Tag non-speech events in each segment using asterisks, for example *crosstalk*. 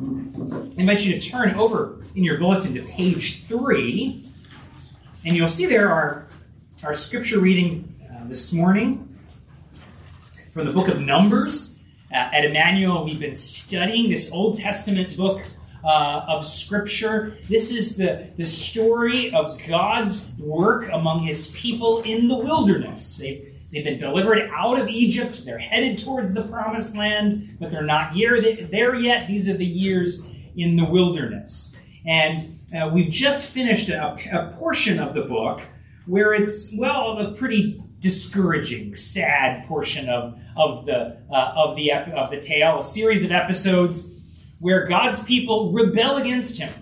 I invite you to turn over in your bulletin to page three, and you'll see there our, our scripture reading uh, this morning from the book of Numbers. Uh, at Emmanuel, we've been studying this Old Testament book uh, of Scripture. This is the, the story of God's work among His people in the wilderness. They've, they've been delivered out of Egypt. They're headed towards the promised land, but they're not there yet. These are the years in the wilderness. And uh, we've just finished a, a portion of the book where it's, well, a pretty discouraging, sad portion of, of the uh, of the of the tale, a series of episodes where God's people rebel against him,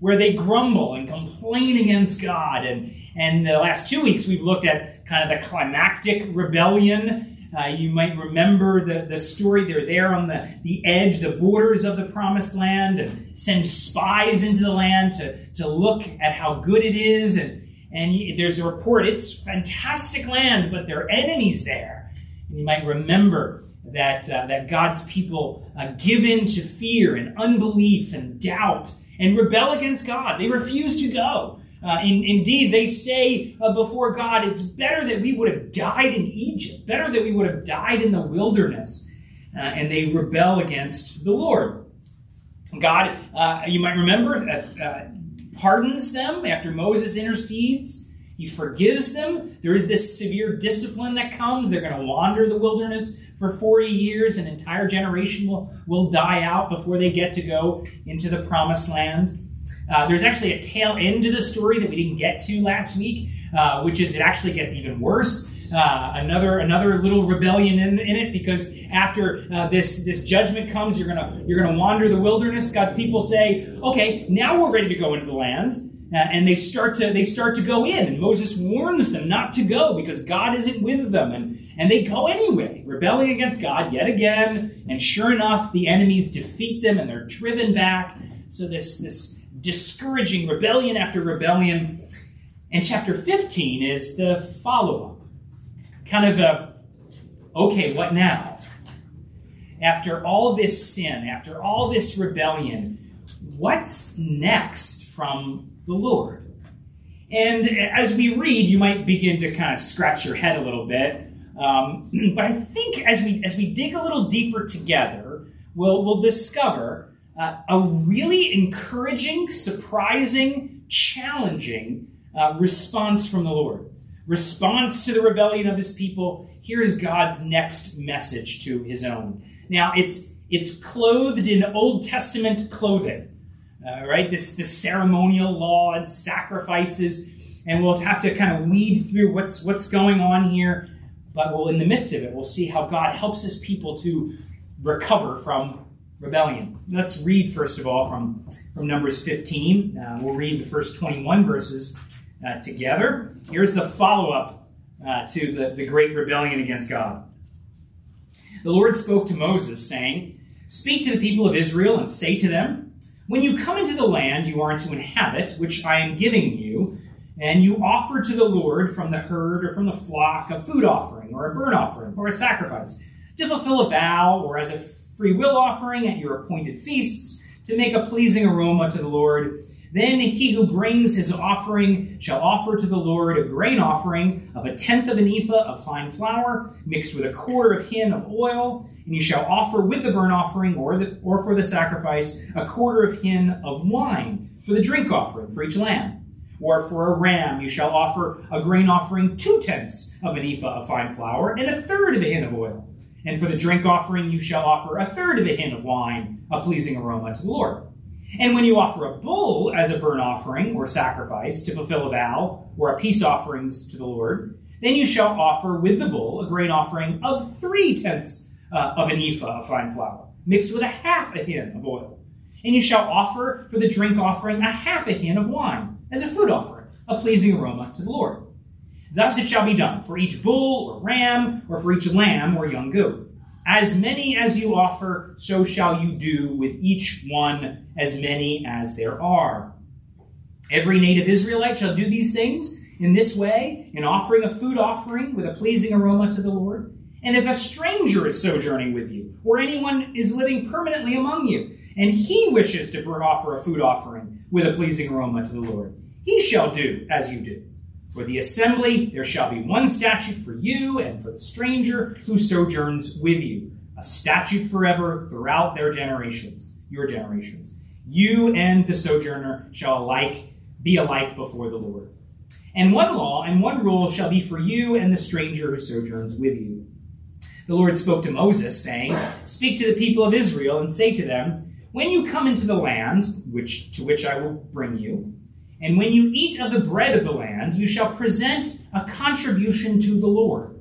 where they grumble and complain against God. And, and the last two weeks, we've looked at kind of the climactic rebellion. Uh, you might remember the, the story. They're there on the, the edge, the borders of the promised land, and send spies into the land to, to look at how good it is. And, and there's a report, it's fantastic land, but there are enemies there. And you might remember that, uh, that God's people uh, give in to fear and unbelief and doubt and rebel against God. They refuse to go. Uh, in, indeed, they say uh, before God, it's better that we would have died in Egypt, better that we would have died in the wilderness. Uh, and they rebel against the Lord. God, uh, you might remember, pardons them after Moses intercedes. He forgives them. There is this severe discipline that comes. They're going to wander the wilderness for 40 years. An entire generation will, will die out before they get to go into the promised land. Uh, there's actually a tail end to the story that we didn't get to last week, uh, which is it actually gets even worse. Uh, another another little rebellion in, in it because after uh, this this judgment comes, you're gonna you're gonna wander the wilderness. God's people say, okay, now we're ready to go into the land. Uh, and they start to they start to go in and moses warns them not to go because god isn't with them and and they go anyway rebelling against god yet again and sure enough the enemies defeat them and they're driven back so this this discouraging rebellion after rebellion and chapter 15 is the follow-up kind of a okay what now after all this sin after all this rebellion what's next from the Lord. And as we read, you might begin to kind of scratch your head a little bit. Um, *clears throat* but I think as we as we dig a little deeper together, we'll we'll discover uh, a really encouraging, surprising, challenging uh, response from the Lord. Response to the rebellion of His people. Here is God's next message to His own. Now it's it's clothed in Old Testament clothing uh, right? This, this ceremonial law and sacrifices, and we'll have to kind of weed through what's what's going on here. But we'll, in the midst of it, we'll see how God helps His people to recover from rebellion. Let's read first of all from from Numbers 15. Uh, we'll read the first 21 verses uh, together. Here's the follow up uh, to the, the great rebellion against God. The Lord spoke to Moses, saying, Speak to the people of Israel and say to them, when you come into the land you are to inhabit, which I am giving you, and you offer to the Lord from the herd or from the flock a food offering or a burnt offering or a sacrifice, to fulfill a vow or as a free will offering at your appointed feasts, to make a pleasing aroma to the Lord, then he who brings his offering shall offer to the Lord a grain offering of a tenth of an ephah of fine flour, mixed with a quarter of hin of oil, and you shall offer with the burnt offering or, the, or for the sacrifice a quarter of hin of wine for the drink offering for each lamb. Or for a ram you shall offer a grain offering two tenths of an ephah of fine flour and a third of a hin of oil. And for the drink offering you shall offer a third of a hin of wine, a pleasing aroma to the Lord. And when you offer a bull as a burnt offering or sacrifice to fulfill a vow or a peace offerings to the Lord, then you shall offer with the bull a grain offering of three tenths uh, of an ephah of fine flour, mixed with a half a hin of oil. And you shall offer for the drink offering a half a hin of wine as a food offering, a pleasing aroma to the Lord. Thus it shall be done for each bull or ram, or for each lamb or young goat. As many as you offer, so shall you do with each one as many as there are. Every native Israelite shall do these things in this way, in offering a food offering with a pleasing aroma to the Lord. And if a stranger is sojourning with you, or anyone is living permanently among you, and he wishes to offer a food offering with a pleasing aroma to the Lord, he shall do as you do. For the assembly there shall be one statute for you and for the stranger who sojourns with you, a statute forever throughout their generations, your generations. You and the sojourner shall alike be alike before the Lord. And one law and one rule shall be for you and the stranger who sojourns with you. The Lord spoke to Moses, saying, Speak to the people of Israel and say to them, When you come into the land which to which I will bring you, and when you eat of the bread of the land, you shall present a contribution to the Lord.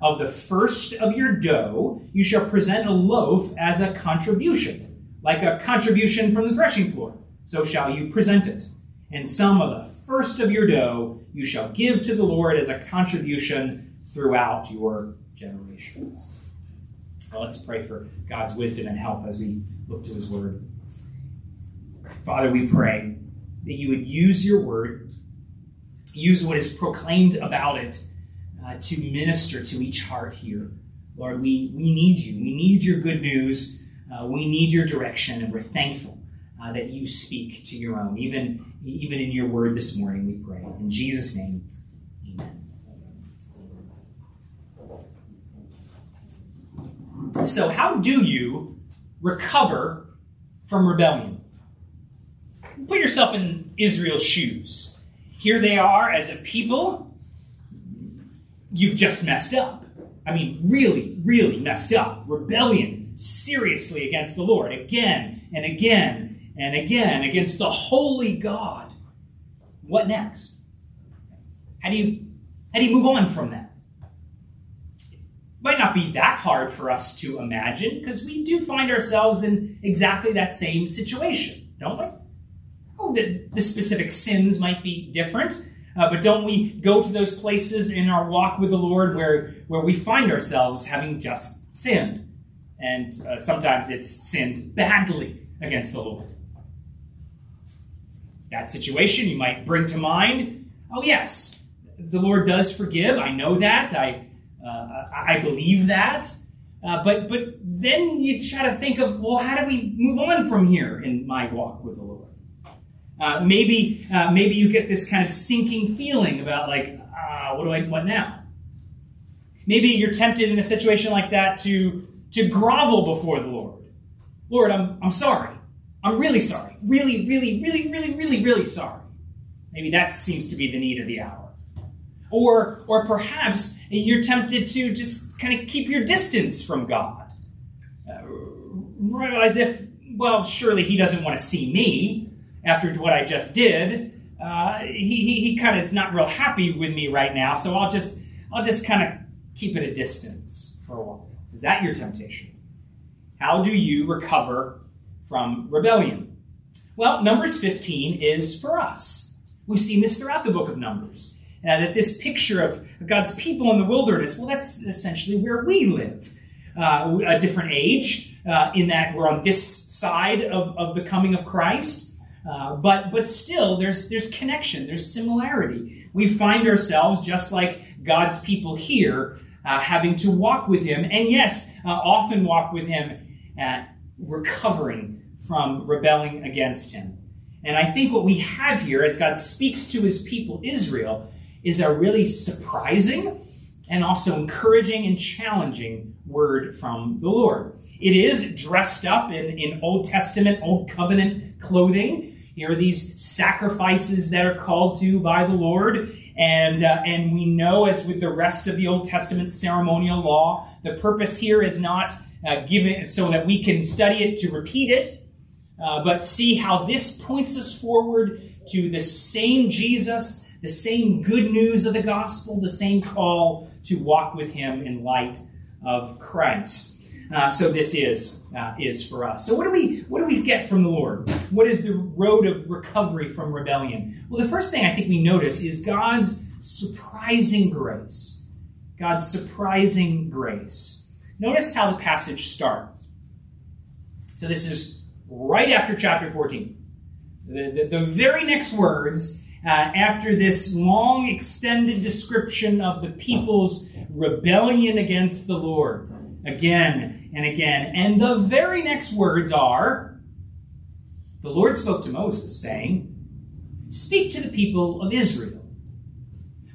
Of the first of your dough, you shall present a loaf as a contribution, like a contribution from the threshing floor. So shall you present it. And some of the first of your dough you shall give to the Lord as a contribution throughout your generations. Well, let's pray for God's wisdom and help as we look to his word. Father, we pray that you would use your word, use what is proclaimed about it uh, to minister to each heart here. Lord, we, we need you. We need your good news. Uh, we need your direction, and we're thankful uh, that you speak to your own. Even, even in your word this morning, we pray. In Jesus' name, amen. So, how do you recover from rebellion? Put yourself in Israel's shoes. Here they are as a people. You've just messed up. I mean, really, really messed up. Rebellion seriously against the Lord again and again and again against the holy God. What next? How do you how do you move on from that? Might not be that hard for us to imagine because we do find ourselves in exactly that same situation, don't we? Oh, the, the specific sins might be different, uh, but don't we go to those places in our walk with the Lord where, where we find ourselves having just sinned? And uh, sometimes it's sinned badly against the Lord. That situation you might bring to mind oh, yes, the Lord does forgive. I know that. I, uh, I believe that. Uh, but but then you try to think of well, how do we move on from here in my walk with the Lord? Uh, maybe uh, maybe you get this kind of sinking feeling about like, ah, what do I what now? Maybe you're tempted in a situation like that to to grovel before the Lord. Lord, I'm I'm sorry. I'm really sorry. Really, really, really, really, really, really sorry. Maybe that seems to be the need of the hour. Or or perhaps you're tempted to just kind of keep your distance from God. Uh, as if, well, surely He doesn't want to see me after what I just did, uh, he, he, he kind of is not real happy with me right now, so I'll just I'll just kind of keep at a distance for a while. Is that your temptation? How do you recover from rebellion? Well, Numbers 15 is for us. We've seen this throughout the book of Numbers. Uh, that this picture of God's people in the wilderness, well, that's essentially where we live. Uh, a different age, uh, in that we're on this side of, of the coming of Christ. Uh, but but still, there's there's connection, there's similarity. We find ourselves just like God's people here, uh, having to walk with Him, and yes, uh, often walk with Him, recovering from rebelling against Him. And I think what we have here, as God speaks to His people Israel, is a really surprising and also encouraging and challenging word from the Lord. It is dressed up in, in Old Testament, Old Covenant clothing. Here are these sacrifices that are called to by the Lord. And, uh, and we know, as with the rest of the Old Testament ceremonial law, the purpose here is not uh, given so that we can study it to repeat it, uh, but see how this points us forward to the same Jesus, the same good news of the gospel, the same call to walk with him in light of Christ. Uh, so this is uh, is for us. So what do we what do we get from the Lord? What is the road of recovery from rebellion? Well, the first thing I think we notice is God's surprising grace. God's surprising grace. Notice how the passage starts. So this is right after chapter 14. The, the, the very next words uh, after this long extended description of the people's rebellion against the Lord again and again. And the very next words are, the Lord spoke to Moses, saying, Speak to the people of Israel.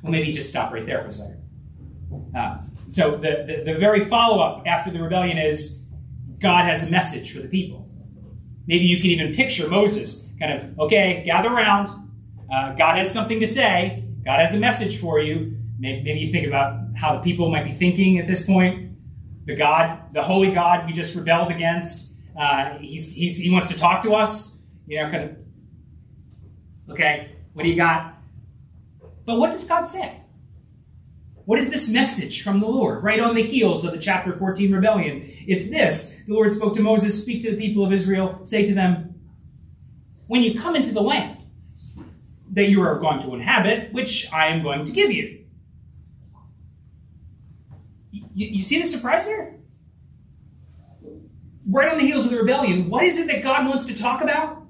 Well, maybe just stop right there for a second. Uh, so the, the, the very follow up after the rebellion is God has a message for the people. Maybe you can even picture Moses kind of, okay, gather around. Uh, God has something to say. God has a message for you. Maybe, maybe you think about how the people might be thinking at this point. The God, the holy God we just rebelled against, uh, he's, he's, he wants to talk to us. You know, kind of, okay, what do you got? But what does God say? What is this message from the Lord? Right on the heels of the chapter 14 rebellion. It's this. The Lord spoke to Moses, Speak to the people of Israel, say to them, When you come into the land that you are going to inhabit, which I am going to give you. You, you see the surprise there? Right on the heels of the rebellion, what is it that God wants to talk about?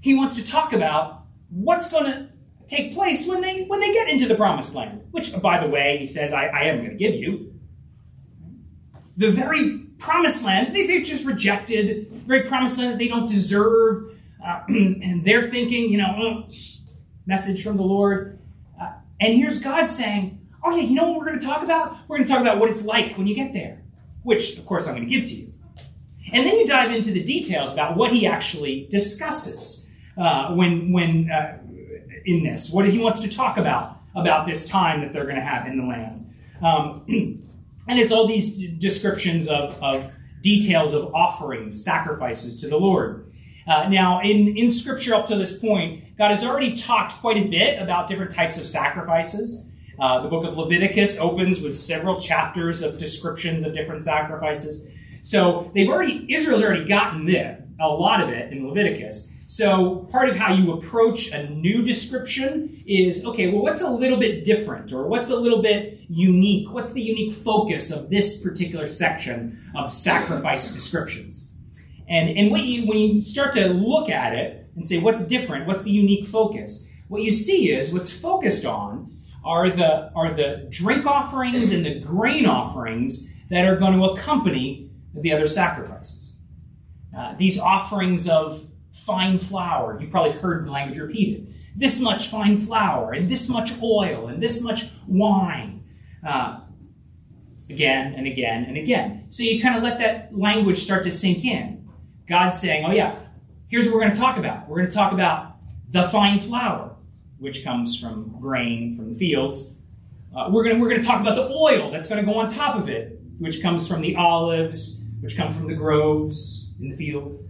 He wants to talk about what's going to take place when they when they get into the promised land, which, by the way, he says, I, I am going to give you. The very promised land they, they've just rejected, the very promised land that they don't deserve, uh, *clears throat* and they're thinking, you know, oh, message from the Lord. Uh, and here's God saying, Oh, yeah, you know what we're going to talk about? We're going to talk about what it's like when you get there, which, of course, I'm going to give to you. And then you dive into the details about what he actually discusses uh, when, when uh, in this, what he wants to talk about, about this time that they're going to have in the land. Um, *clears throat* and it's all these descriptions of, of details of offerings, sacrifices to the Lord. Uh, now, in, in Scripture up to this point, God has already talked quite a bit about different types of sacrifices. Uh, the book of Leviticus opens with several chapters of descriptions of different sacrifices. So they've already, Israel's already gotten it, a lot of it in Leviticus. So part of how you approach a new description is, okay, well, what's a little bit different or what's a little bit unique? What's the unique focus of this particular section of sacrifice descriptions? And, and when, you, when you start to look at it and say, what's different? What's the unique focus? What you see is what's focused on are the, are the drink offerings and the grain offerings that are going to accompany the other sacrifices. Uh, these offerings of fine flour. You probably heard the language repeated. This much fine flour, and this much oil, and this much wine. Uh, again and again and again. So you kind of let that language start to sink in. God's saying, oh, yeah, here's what we're going to talk about. We're going to talk about the fine flour, which comes from grain from the fields. Uh, we're going we're to talk about the oil that's going to go on top of it, which comes from the olives, which come from the groves in the field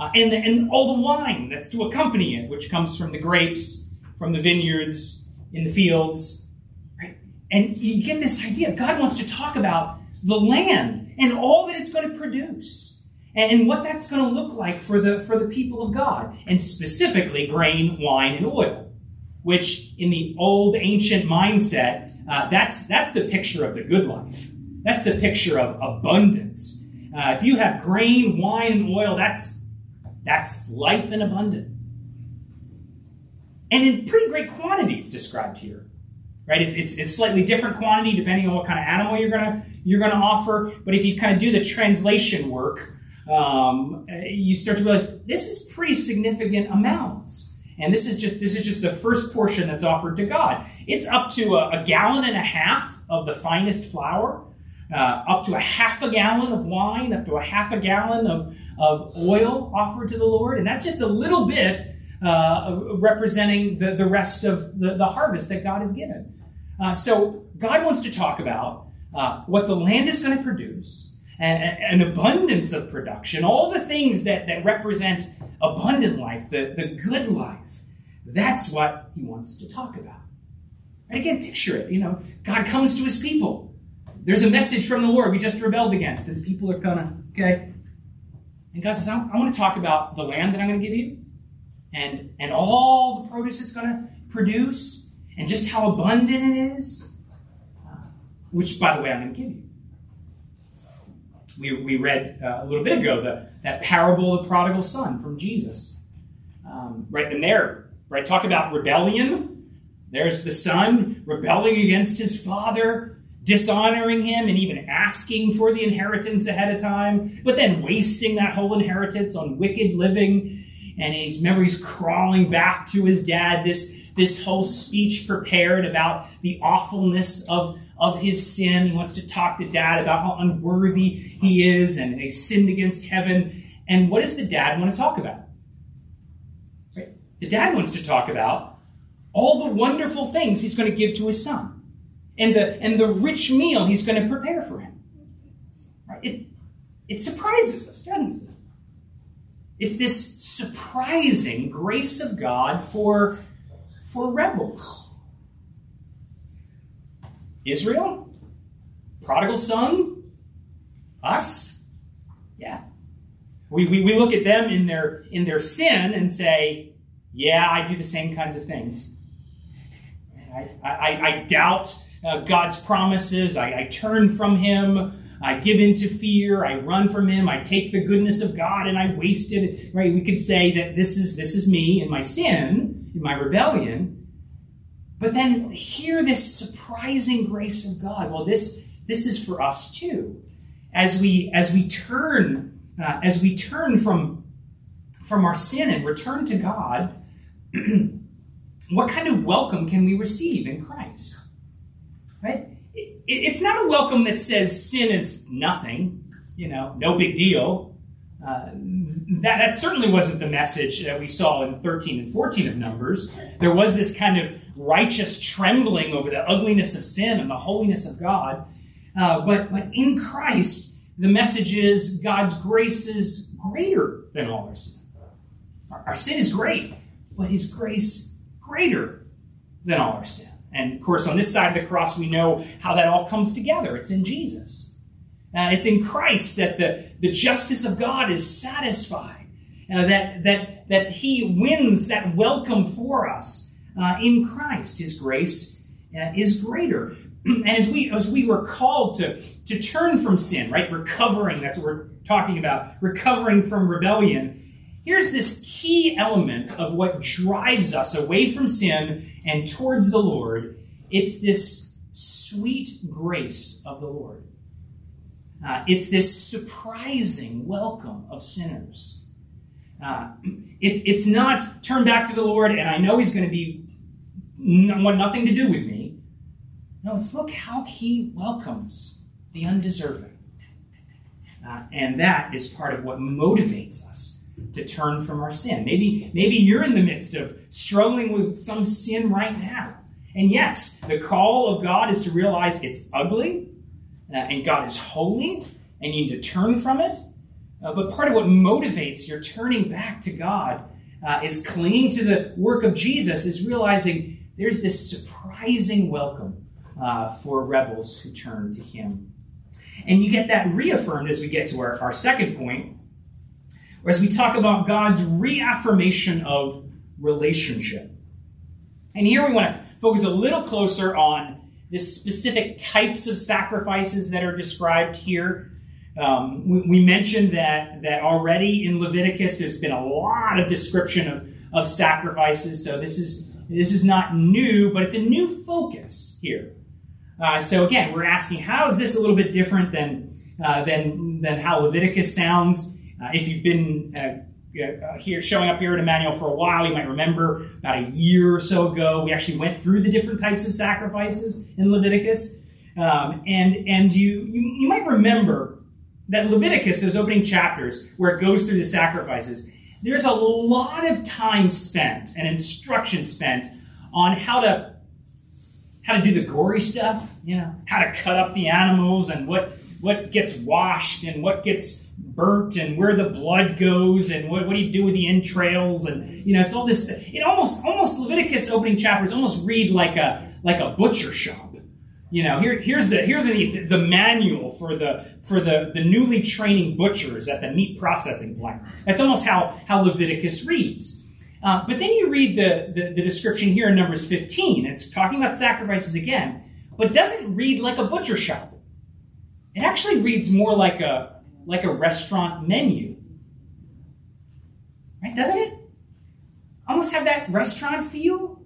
uh, and, the, and all the wine that's to accompany it, which comes from the grapes, from the vineyards, in the fields. Right? And you get this idea. God wants to talk about the land and all that it's going to produce and, what that's going to look like for the, for the people of God, and specifically grain, wine, and oil, which in the old ancient mindset, uh, that's, that's the picture of the good life. That's the picture of abundance. Uh, if you have grain, wine, and oil, that's that's life in abundance. And in pretty great quantities described here. Right? It's, it's, it's slightly different quantity depending on what kind of animal you're gonna you're gonna offer. But if you kind of do the translation work, um, you start to realize this is pretty significant amounts. And this is just this is just the first portion that's offered to God. It's up to a, a gallon and a half of the finest flour uh, up to a half a gallon of wine, up to a half a gallon of, of oil offered to the Lord. And that's just a little bit uh, representing the, the rest of the, the harvest that God has given. Uh, so God wants to talk about uh, what the land is going to produce, an abundance of production, all the things that, that represent abundant life, the, the good life. That's what he wants to talk about. And again, picture it. You know, God comes to his people. There's a message from the Lord we just rebelled against, and the people are kind of, okay. And God says, I, I want to talk about the land that I'm going to give you and, and all the produce it's going to produce and just how abundant it is, uh, which, by the way, I'm going to give you. We, we read uh, a little bit ago the, that parable of the prodigal son from Jesus. Um, right, in there, right, talk about rebellion. There's the son rebelling against his father dishonoring him and even asking for the inheritance ahead of time, but then wasting that whole inheritance on wicked living. And he's remember he's crawling back to his dad. This this whole speech prepared about the awfulness of of his sin. He wants to talk to dad about how unworthy he is and he sinned against heaven. And what does the dad want to talk about? Right? The dad wants to talk about all the wonderful things he's going to give to his son and the, and the rich meal he's going to prepare for him. Right? It, it surprises us, doesn't it? It's this surprising grace of God for, for rebels. Israel? Prodigal son? Us? Yeah. We, we, we look at them in their, in their sin and say, yeah, I do the same kinds of things. I, I, I doubt uh, God's promises. I, I turn from Him. I give in to fear. I run from Him. I take the goodness of God and I waste it. Right? We could say that this is this is me in my sin, in my rebellion. But then hear this surprising grace of God. Well, this this is for us too, as we as we turn uh, as we turn from from our sin and return to God. *clears throat* what kind of welcome can we receive in Christ? Right? It, it's not a welcome that says sin is nothing, you know, no big deal. Uh, that, that certainly wasn't the message that we saw in 13 and 14 of Numbers. There was this kind of righteous trembling over the ugliness of sin and the holiness of God. Uh, but, but in Christ, the message is God's grace is greater than all our sin. Our, our sin is great, but His grace greater than all our sin. And of course, on this side of the cross, we know how that all comes together. It's in Jesus. Uh, it's in Christ that the, the justice of God is satisfied, uh, that, that, that He wins that welcome for us uh, in Christ. His grace uh, is greater. *clears throat* and as we, as we were called to, to turn from sin, right? Recovering, that's what we're talking about, recovering from rebellion. Here's this key element of what drives us away from sin and towards the Lord. It's this sweet grace of the Lord. Uh, it's this surprising welcome of sinners. Uh, it's, it's not turn back to the Lord and I know He's going to be want nothing to do with me. No, it's look how He welcomes the undeserving. Uh, and that is part of what motivates us to turn from our sin. Maybe, maybe you're in the midst of struggling with some sin right now. And yes, the call of God is to realize it's ugly uh, and God is holy, and you need to turn from it. Uh, but part of what motivates your turning back to God uh, is clinging to the work of Jesus, is realizing there's this surprising welcome uh, for rebels who turn to Him. And you get that reaffirmed as we get to our, our second point, or as we talk about God's reaffirmation of relationship. And here we want to focus a little closer on the specific types of sacrifices that are described here. Um, we, we, mentioned that, that already in Leviticus there's been a lot of description of, of sacrifices, so this is, this is not new, but it's a new focus here. Uh, so again, we're asking how is this a little bit different than, uh, than, than how Leviticus sounds? Uh, if you've been uh, uh, here showing up here at Emmanuel for a while. You might remember about a year or so ago, we actually went through the different types of sacrifices in Leviticus. Um, and and you, you you might remember that Leviticus, those opening chapters where it goes through the sacrifices, there's a lot of time spent and instruction spent on how to how to do the gory stuff, you know, how to cut up the animals and what what gets washed and what gets burnt and where the blood goes and what, what do you do with the entrails and you know it's all this it almost almost leviticus opening chapters almost read like a like a butcher shop you know here, here's the here's the, the manual for the for the the newly training butchers at the meat processing plant that's almost how how leviticus reads uh, but then you read the, the the description here in numbers 15 it's talking about sacrifices again but doesn't read like a butcher shop it actually reads more like a like a restaurant menu. Right? Doesn't it? Almost have that restaurant feel?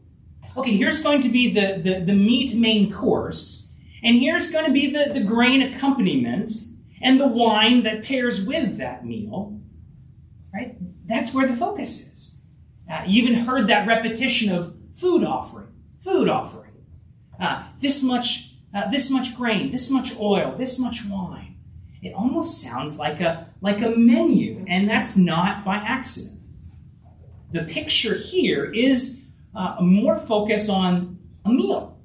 Okay, here's going to be the, the, the meat main course. And here's going to be the, the grain accompaniment and the wine that pairs with that meal. Right? That's where the focus is. Uh, you even heard that repetition of food offering, food offering. Uh, this much, uh, this much grain, this much oil, this much wine. It almost sounds like a like a menu, and that's not by accident. The picture here is uh, more focus on a meal,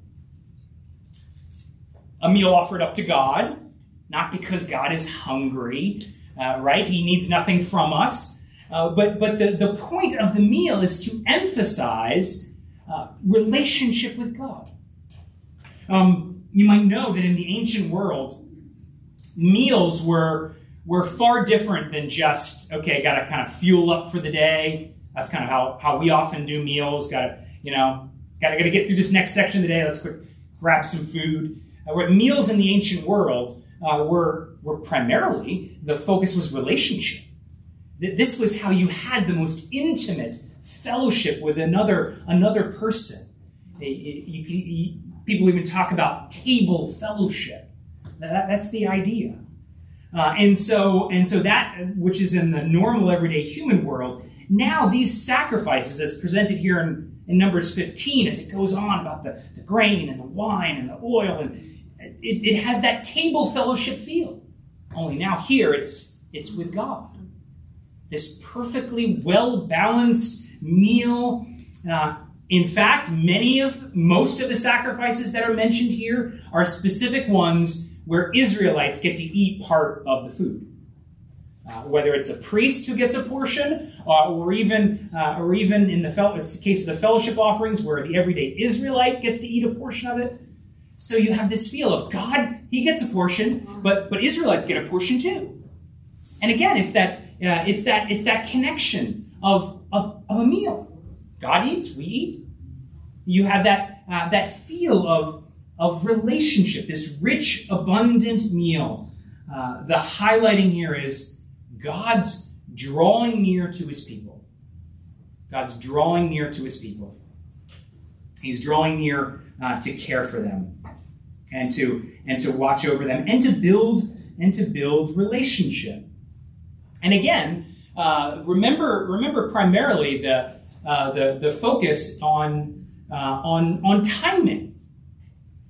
a meal offered up to God, not because God is hungry, uh, right? He needs nothing from us. Uh, but but the, the point of the meal is to emphasize uh, relationship with God. Um, you might know that in the ancient world, meals were were far different than just okay, got to kind of fuel up for the day. That's kind of how, how we often do meals. Got to you know, got to get through this next section of the day. Let's quick grab some food. Uh, meals in the ancient world uh, were were primarily the focus was relationship. This was how you had the most intimate fellowship with another another person. You, you, people even talk about table fellowship. That, that's the idea. Uh, and so and so that which is in the normal everyday human world now these sacrifices as presented here in, in numbers 15 as it goes on about the, the grain and the wine and the oil and it, it has that table fellowship feel only now here it's it's with god this perfectly well balanced meal. Uh, in fact, many of most of the sacrifices that are mentioned here are specific ones where Israelites get to eat part of the food. Uh, whether it's a priest who gets a portion, uh, or even, uh, or even in the, fel- the case of the fellowship offerings, where the everyday Israelite gets to eat a portion of it. So you have this feel of God, He gets a portion, but but Israelites get a portion too. And again, it's that uh, it's that it's that connection of, of, of a meal. God eats, we eat. You have that uh, that feel of of relationship, this rich, abundant meal. Uh, the highlighting here is God's drawing near to his people. God's drawing near to his people. He's drawing near uh, to care for them and to and to watch over them and to build and to build relationship. And again, uh, remember remember primarily the uh, the the focus on uh, on on timing,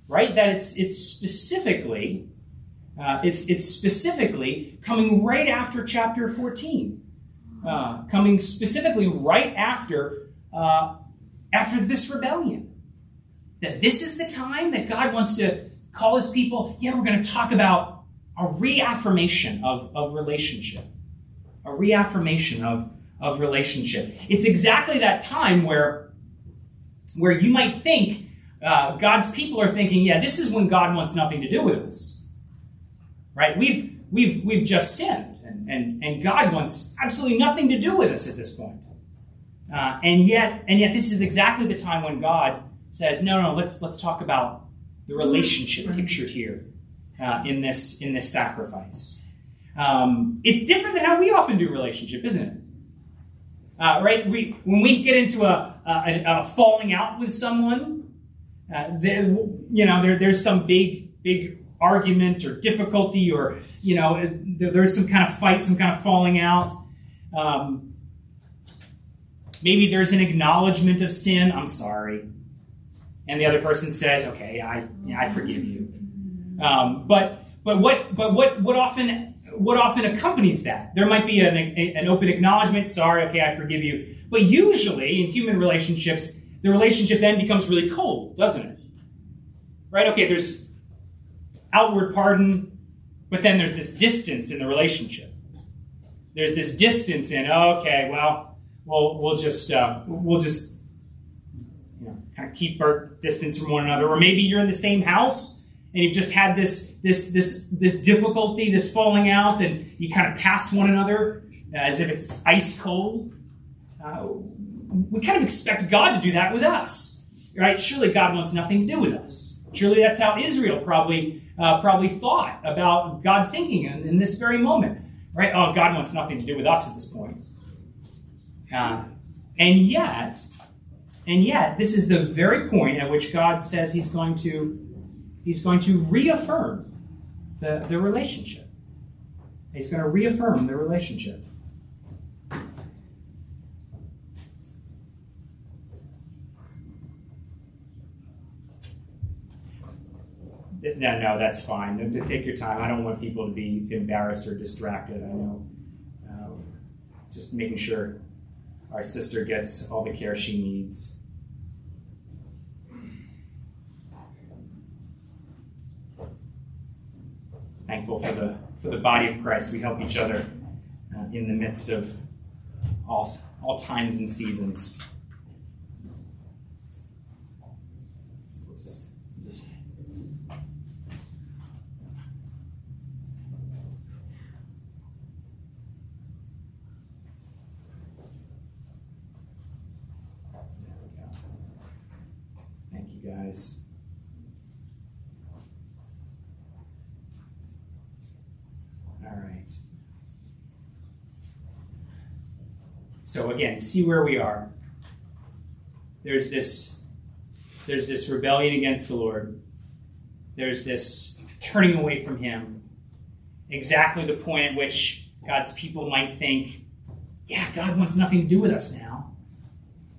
right? That it's it's specifically uh, it's it's specifically coming right after chapter fourteen, uh, coming specifically right after uh, after this rebellion. That this is the time that God wants to call His people. Yeah, we're going to talk about a reaffirmation of, of relationship a reaffirmation of, of relationship. It's exactly that time where, where you might think uh, God's people are thinking, yeah, this is when God wants nothing to do with us. Right? We've, we've, we've just sinned, and, and, and God wants absolutely nothing to do with us at this point. Uh, and yet, and yet, this is exactly the time when God says, "No, no, let's let's talk about the relationship pictured here uh, in this in this sacrifice." Um, it's different than how we often do relationship, isn't it? Uh, right? We when we get into a, a, a falling out with someone, uh, there, you know, there, there's some big big argument or difficulty, or you know, there's some kind of fight, some kind of falling out. Um, maybe there's an acknowledgement of sin. I'm sorry, and the other person says, "Okay, I I forgive you." Um, but but what but what what often what often accompanies that. There might be an, an open acknowledgement, sorry, okay, I forgive you. But usually in human relationships, the relationship then becomes really cold, doesn't it? Right? Okay, there's outward pardon, but then there's this distance in the relationship. There's this distance in, okay, well, we'll, we'll just, uh, we'll just, you know, kind of keep our distance from one another. Or maybe you're in the same house, and you've just had this this this this difficulty, this falling out, and you kind of pass one another as if it's ice cold. Uh, we kind of expect God to do that with us, right? Surely God wants nothing to do with us. Surely that's how Israel probably uh, probably thought about God thinking in, in, this very moment, right? Oh, God wants nothing to do with us at this point. Uh, and yet, and yet, this is the very point at which God says He's going to He's going to reaffirm the, the relationship. He's going to reaffirm the relationship. No, no, that's fine. Take your time. I don't want people to be embarrassed or distracted. I know. Um, just making sure our sister gets all the care she needs. Thankful for the for the body of Christ. We help each other uh, in the midst of all all times and seasons. All right. So again, see where we are. There's this there's this rebellion against the Lord. There's this turning away from him. Exactly the point at which God's people might think, yeah, God wants nothing to do with us now.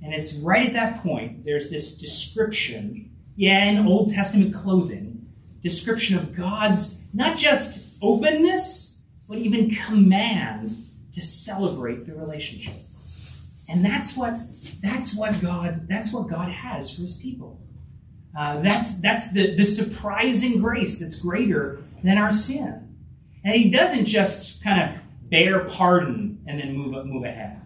And it's right at that point, there's this description, yeah, in Old Testament clothing, description of God's not just openness, but even command to celebrate the relationship. And that's what that's what God that's what God has for his people. Uh, that's that's the, the surprising grace that's greater than our sin. And he doesn't just kind of bear pardon and then move move ahead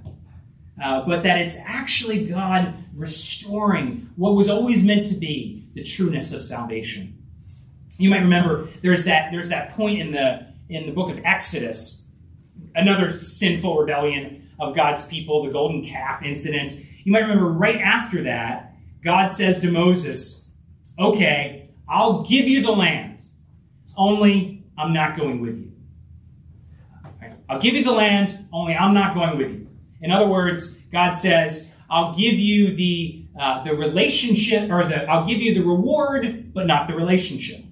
uh, but that it's actually God restoring what was always meant to be the trueness of salvation. You might remember there's that there's that point in the in the book of Exodus, another sinful rebellion of God's people, the golden calf incident. You might remember right after that, God says to Moses, "Okay, I'll give you the land, only I'm not going with you. I'll give you the land, only I'm not going with you." In other words, God says, I'll give you the, uh, the relationship, or the, I'll give you the reward, but not the relationship.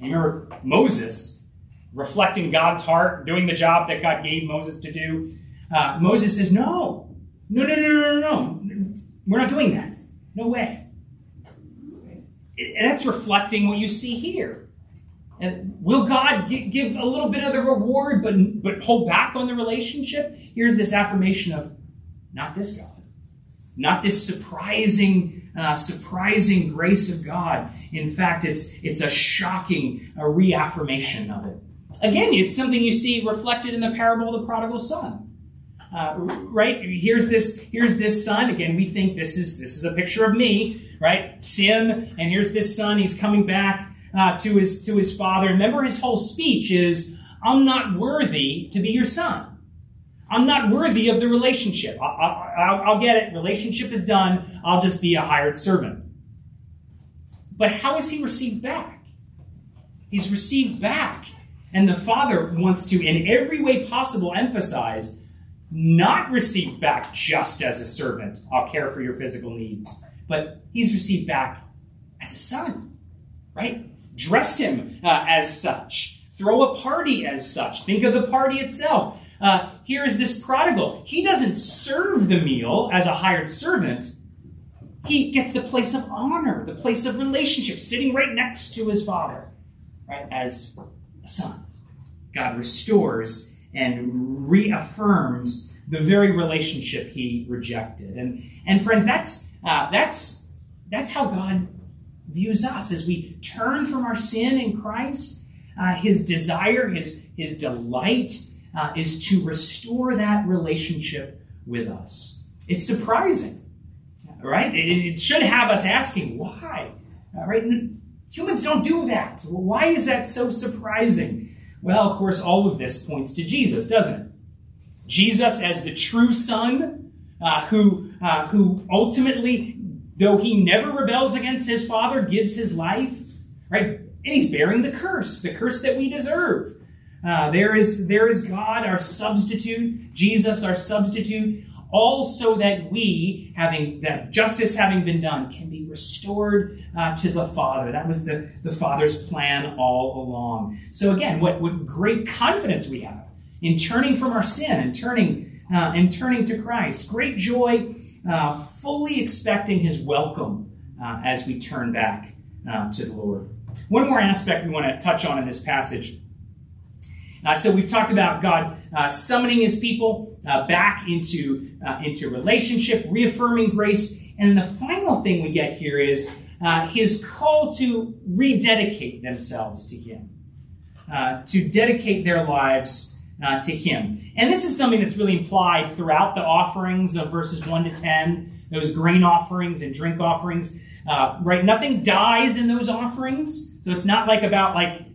And remember Moses reflecting God's heart, doing the job that God gave Moses to do. Uh, Moses says, No, no, no, no, no, no, no. We're not doing that. No way. And that's reflecting what you see here. And will God give a little bit of the reward, but, but hold back on the relationship? Here's this affirmation of not this God, not this surprising, uh, surprising grace of God. In fact, it's it's a shocking a reaffirmation of it. Again, it's something you see reflected in the parable of the prodigal son. Uh, right? Here's this. Here's this son. Again, we think this is this is a picture of me, right? Sin, and here's this son. He's coming back uh, to his to his father. Remember, his whole speech is, "I'm not worthy to be your son. I'm not worthy of the relationship. I, will get it. Relationship is done. I'll just be a hired servant." But how is he received back? He's received back, and the father wants to, in every way possible, emphasize not received back just as a servant. I'll care for your physical needs, but he's received back as a son, right? Dress him uh, as such. Throw a party as such. Think of the party itself. Uh, here is this prodigal. He doesn't serve the meal as a hired servant. He gets the place of honor, the place of relationship, sitting right next to his father, right, as son. God restores and reaffirms the very relationship he rejected. And, and friends, that's, uh, that's, that's how God views us as we turn from our sin in Christ. Uh, his desire, his, his delight uh, is to restore that relationship with us. It's surprising, right? It, it should have us asking, why? Uh, right? Humans don't do that. why is that so surprising? Well, of course, all of this points to Jesus, doesn't it? Jesus as the true Son, uh, who, uh, who ultimately though he never rebels against his father, gives his life, right? And he's bearing the curse, the curse that we deserve. Uh, there is there is God, our substitute, Jesus, our substitute, all so that we, having that justice having been done, can be restored uh, to the Father. That was the, the Father's plan all along. So again, what, what great confidence we have in turning from our sin and turning uh, and turning to Christ. Great joy, uh, fully expecting His welcome uh, as we turn back uh, to the Lord. One more aspect we want to touch on in this passage. Uh, so we've talked about God uh, summoning His people uh, back into uh, into relationship, reaffirming grace, and the final thing we get here is uh, His call to rededicate themselves to Him, uh, to dedicate their lives to Him. And this is something that's really implied throughout the offerings of verses one to ten, those grain offerings and drink offerings. right, nothing dies in those offerings, so it's not like about like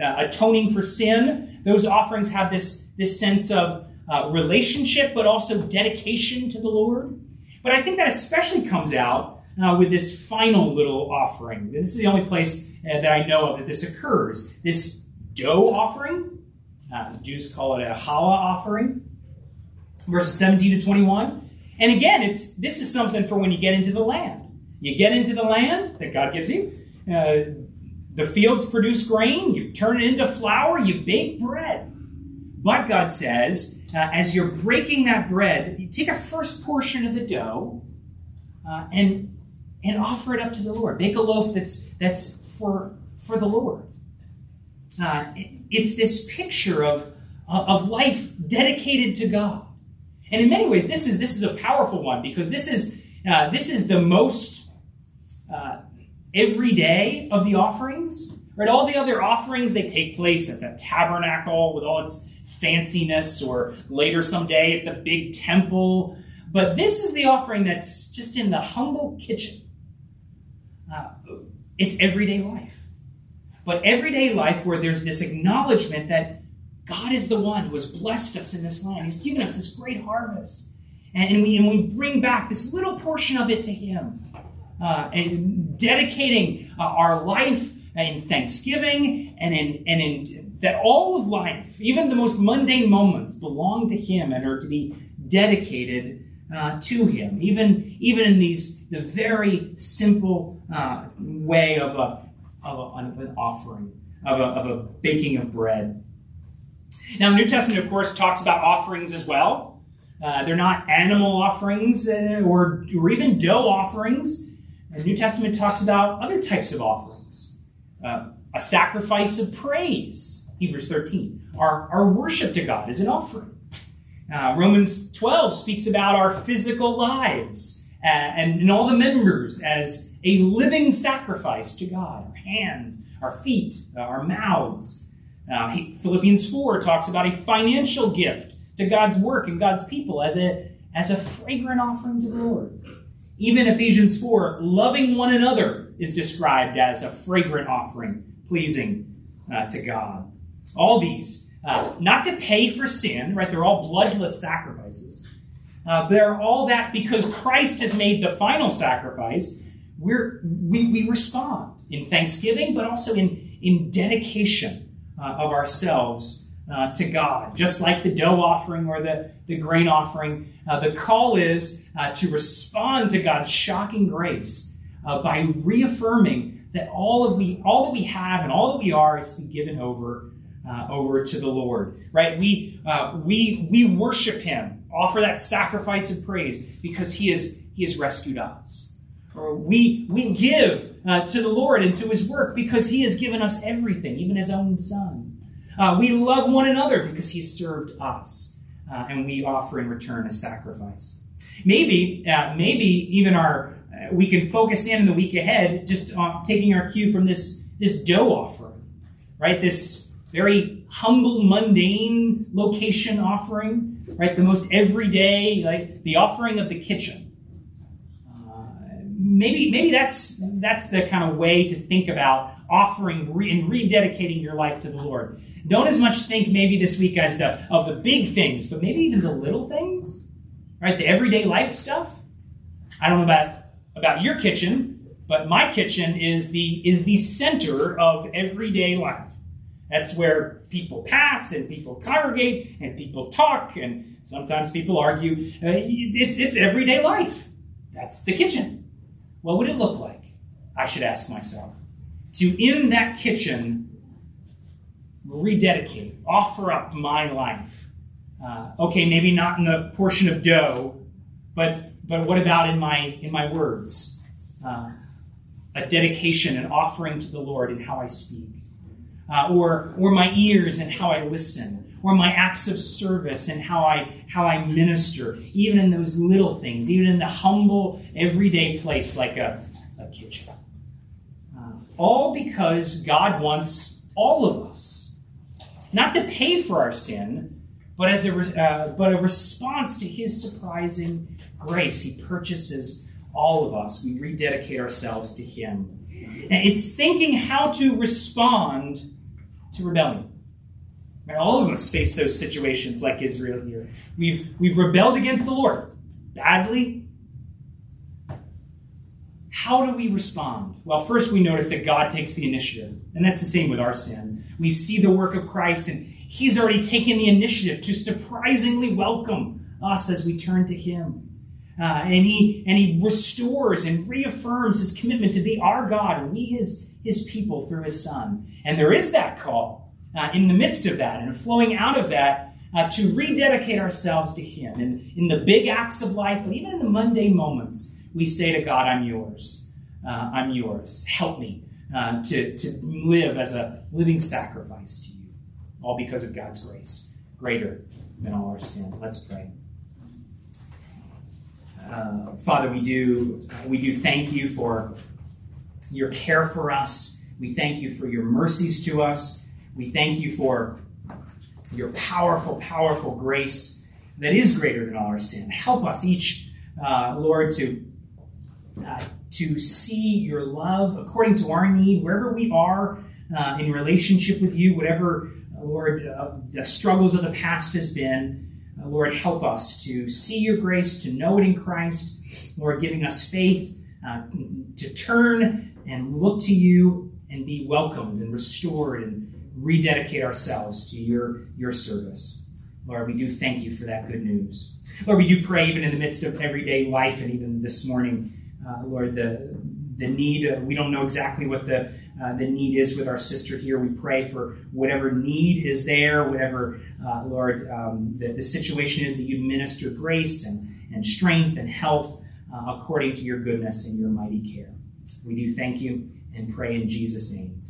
uh, atoning for sin. Those offerings have this, this sense of uh, relationship, but also dedication to the Lord. But I think that especially comes out uh, with this final little offering. This is the only place uh, that I know of that this occurs. This dough offering, uh, Jews call it a challah offering, verses 17 to 21. And again, it's this is something for when you get into the land. You get into the land that God gives you. Uh, the fields produce grain, you turn it into flour, you bake bread. But God says, uh, as you're breaking that bread, you take a first portion of the dough uh, and, and offer it up to the Lord. Make a loaf that's, that's for, for the Lord. Uh, it, it's this picture of, of life dedicated to God. And in many ways, this is, this is a powerful one because this is, uh, this is the most uh, every day of the offerings. Right? All the other offerings, they take place at the tabernacle with all its fanciness, or later someday at the big temple. But this is the offering that's just in the humble kitchen. Uh, it's everyday life. But everyday life where there's this acknowledgement that God is the one who has blessed us in this land. He's given us this great harvest. And, and, we, and we bring back this little portion of it to Him uh, and dedicating uh, our life in thanksgiving and in, and in that all of life, even the most mundane moments, belong to Him and are to be dedicated uh, to Him. Even even in these the very simple uh, way of a, of, a, of an offering of a, of a baking of bread. Now, the New Testament, of course, talks about offerings as well. Uh, they're not animal offerings uh, or, or even dough offerings. The New Testament talks about other types of offerings. Uh, a sacrifice of praise, Hebrews 13. Our, our worship to God is an offering. Uh, Romans 12 speaks about our physical lives uh, and, and all the members as a living sacrifice to God. Our hands, our feet, uh, our mouths. Uh, Philippians 4 talks about a financial gift to God's work and God's people as a, as a fragrant offering to the Lord. Even Ephesians 4, loving one another is described as a fragrant offering, pleasing uh, to God. All these, uh, not to pay for sin, right? They're all bloodless sacrifices. Uh, they're all that because Christ has made the final sacrifice. We're, we, we respond in thanksgiving, but also in, in dedication uh, of ourselves uh, to God. Just like the dough offering or the, the grain offering, uh, the call is uh, to respond to God's shocking grace uh, by reaffirming that all of we all that we have and all that we are is to be given over uh, over to the Lord. Right? We uh, we we worship Him, offer that sacrifice of praise because He is He has rescued us. Or we we give to the Lord and to His work because He has given us everything, even His own Son. Uh, we love one another because he served us, uh, and we offer in return a sacrifice. Maybe, uh, maybe even our uh, we can focus in the week ahead, just taking our cue from this this dough offering, right? This very humble, mundane location offering, right? The most everyday, like the offering of the kitchen. Uh, maybe, maybe that's that's the kind of way to think about offering and rededicating your life to the Lord. Don't as much think maybe this week as the of the big things, but maybe even the little things, right? The everyday life stuff. I don't know about about your kitchen, but my kitchen is the is the center of everyday life. That's where people pass and people congregate and people talk and sometimes people argue. Uh, it's, it's everyday life. That's the kitchen. What would it look like? I should ask myself. To, in that kitchen, rededicate, offer up my life. Uh, okay, maybe not in the portion of dough, but but what about in my in my words? Uh, a dedication, an offering to the Lord in how I speak, uh, or or my ears and how I listen, or my acts of service and how I how I minister, even in those little things, even in the humble everyday place like a, a kitchen. Uh, all because God wants all of us, not to pay for our sin, but as a uh, but a response to His surprising grace. He purchases all of us, we rededicate ourselves to Him. And it's thinking how to respond to rebellion. All of us face those situations like Israel here. We've, we've rebelled against the Lord badly. How do we respond? Well, first we notice that God takes the initiative, and that's the same with our sin. We see the work of Christ, and He's already taken the initiative to surprisingly welcome us as we turn to Him. Uh, and he and he restores and reaffirms his commitment to be our God and we his his people through his Son. And there is that call uh, in the midst of that and flowing out of that uh, to rededicate ourselves to Him. And in the big acts of life, but even in the mundane moments, we say to God, "I'm yours. Uh, I'm yours. Help me uh, to to live as a living sacrifice to you, all because of God's grace, greater than all our sin." Let's pray. Uh, Father, we do we do thank you for your care for us. We thank you for your mercies to us. We thank you for your powerful, powerful grace that is greater than all our sin. Help us each, uh, Lord, to uh, to see your love according to our need, wherever we are uh, in relationship with you, whatever, Lord, uh, the struggles of the past has been. Uh, Lord, help us to see your grace, to know it in Christ. Lord, giving us faith uh, to turn and look to you and be welcomed and restored and rededicate ourselves to your, your service. Lord, we do thank you for that good news. Lord, we do pray even in the midst of everyday life and even this morning, uh, Lord, the, the need, uh, we don't know exactly what the uh, the need is with our sister here. We pray for whatever need is there, whatever, uh, Lord, um, the, the, situation is that you minister grace and, and strength and health uh, according to your goodness and your mighty care. We do thank you and pray in Jesus' name.